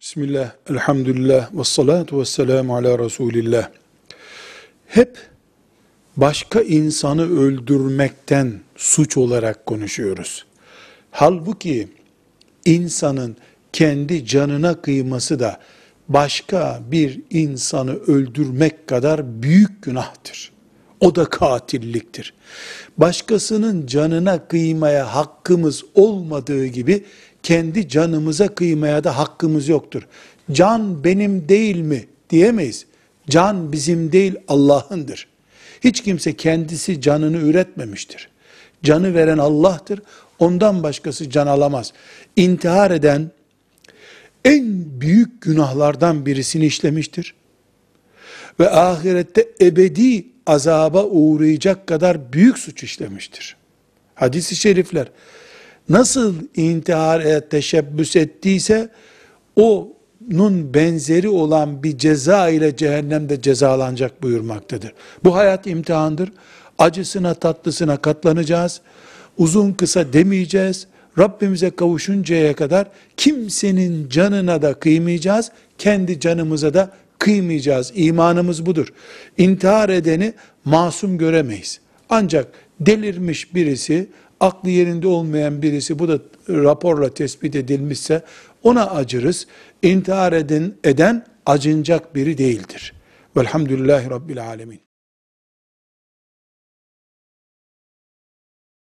Bismillah, elhamdülillah, ve salatu ve selamu ala Resulillah. Hep başka insanı öldürmekten suç olarak konuşuyoruz. Halbuki insanın kendi canına kıyması da başka bir insanı öldürmek kadar büyük günahtır. O da katilliktir. Başkasının canına kıymaya hakkımız olmadığı gibi kendi canımıza kıymaya da hakkımız yoktur. Can benim değil mi diyemeyiz. Can bizim değil Allah'ındır. Hiç kimse kendisi canını üretmemiştir. Canı veren Allah'tır. Ondan başkası can alamaz. İntihar eden en büyük günahlardan birisini işlemiştir. Ve ahirette ebedi azaba uğrayacak kadar büyük suç işlemiştir. Hadis-i şerifler nasıl intihar teşebbüs ettiyse onun benzeri olan bir ceza ile cehennemde cezalanacak buyurmaktadır. Bu hayat imtihandır. Acısına tatlısına katlanacağız. Uzun kısa demeyeceğiz. Rabbimize kavuşuncaya kadar kimsenin canına da kıymayacağız. Kendi canımıza da kıymayacağız. İmanımız budur. İntihar edeni masum göremeyiz. Ancak delirmiş birisi, aklı yerinde olmayan birisi, bu da raporla tespit edilmişse ona acırız. İntihar eden, eden acınacak biri değildir. Velhamdülillahi Rabbil Alemin.